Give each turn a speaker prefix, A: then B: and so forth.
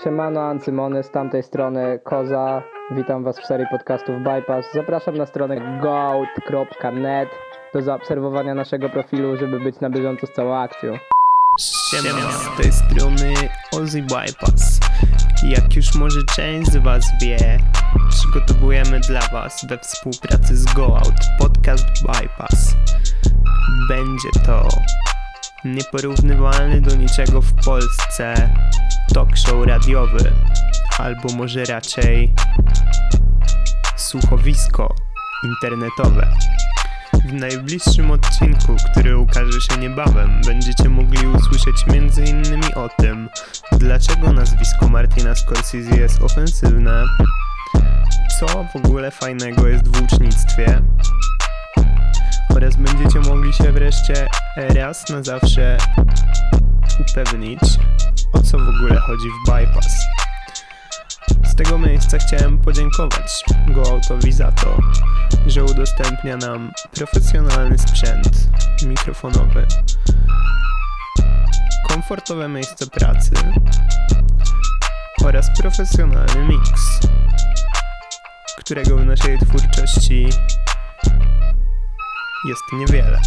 A: Siemano, Ancymony, z tamtej strony Koza. Witam Was w serii podcastów Bypass. Zapraszam na stronę goat.net do zaobserwowania naszego profilu, żeby być na bieżąco z całą akcją.
B: Siema, z tej strony Ozzy Bypass. Jak już może część z Was wie, przygotowujemy dla Was we współpracy z Go Out podcast Bypass. Będzie to nieporównywalny do niczego w Polsce talk show radiowy, albo może raczej słuchowisko internetowe. W najbliższym odcinku, który ukaże się niebawem, będziecie mogli usłyszeć m.in. o tym, dlaczego nazwisko Martina Scorsese jest ofensywne, co w ogóle fajnego jest w łucznictwie oraz będziecie mogli się wreszcie raz na zawsze upewnić, o co w ogóle chodzi w bypass. Z tego miejsca chciałem podziękować GoAutowi za to, że udostępnia nam profesjonalny sprzęt mikrofonowy, komfortowe miejsce pracy oraz profesjonalny mix, którego w naszej twórczości jest niewiele.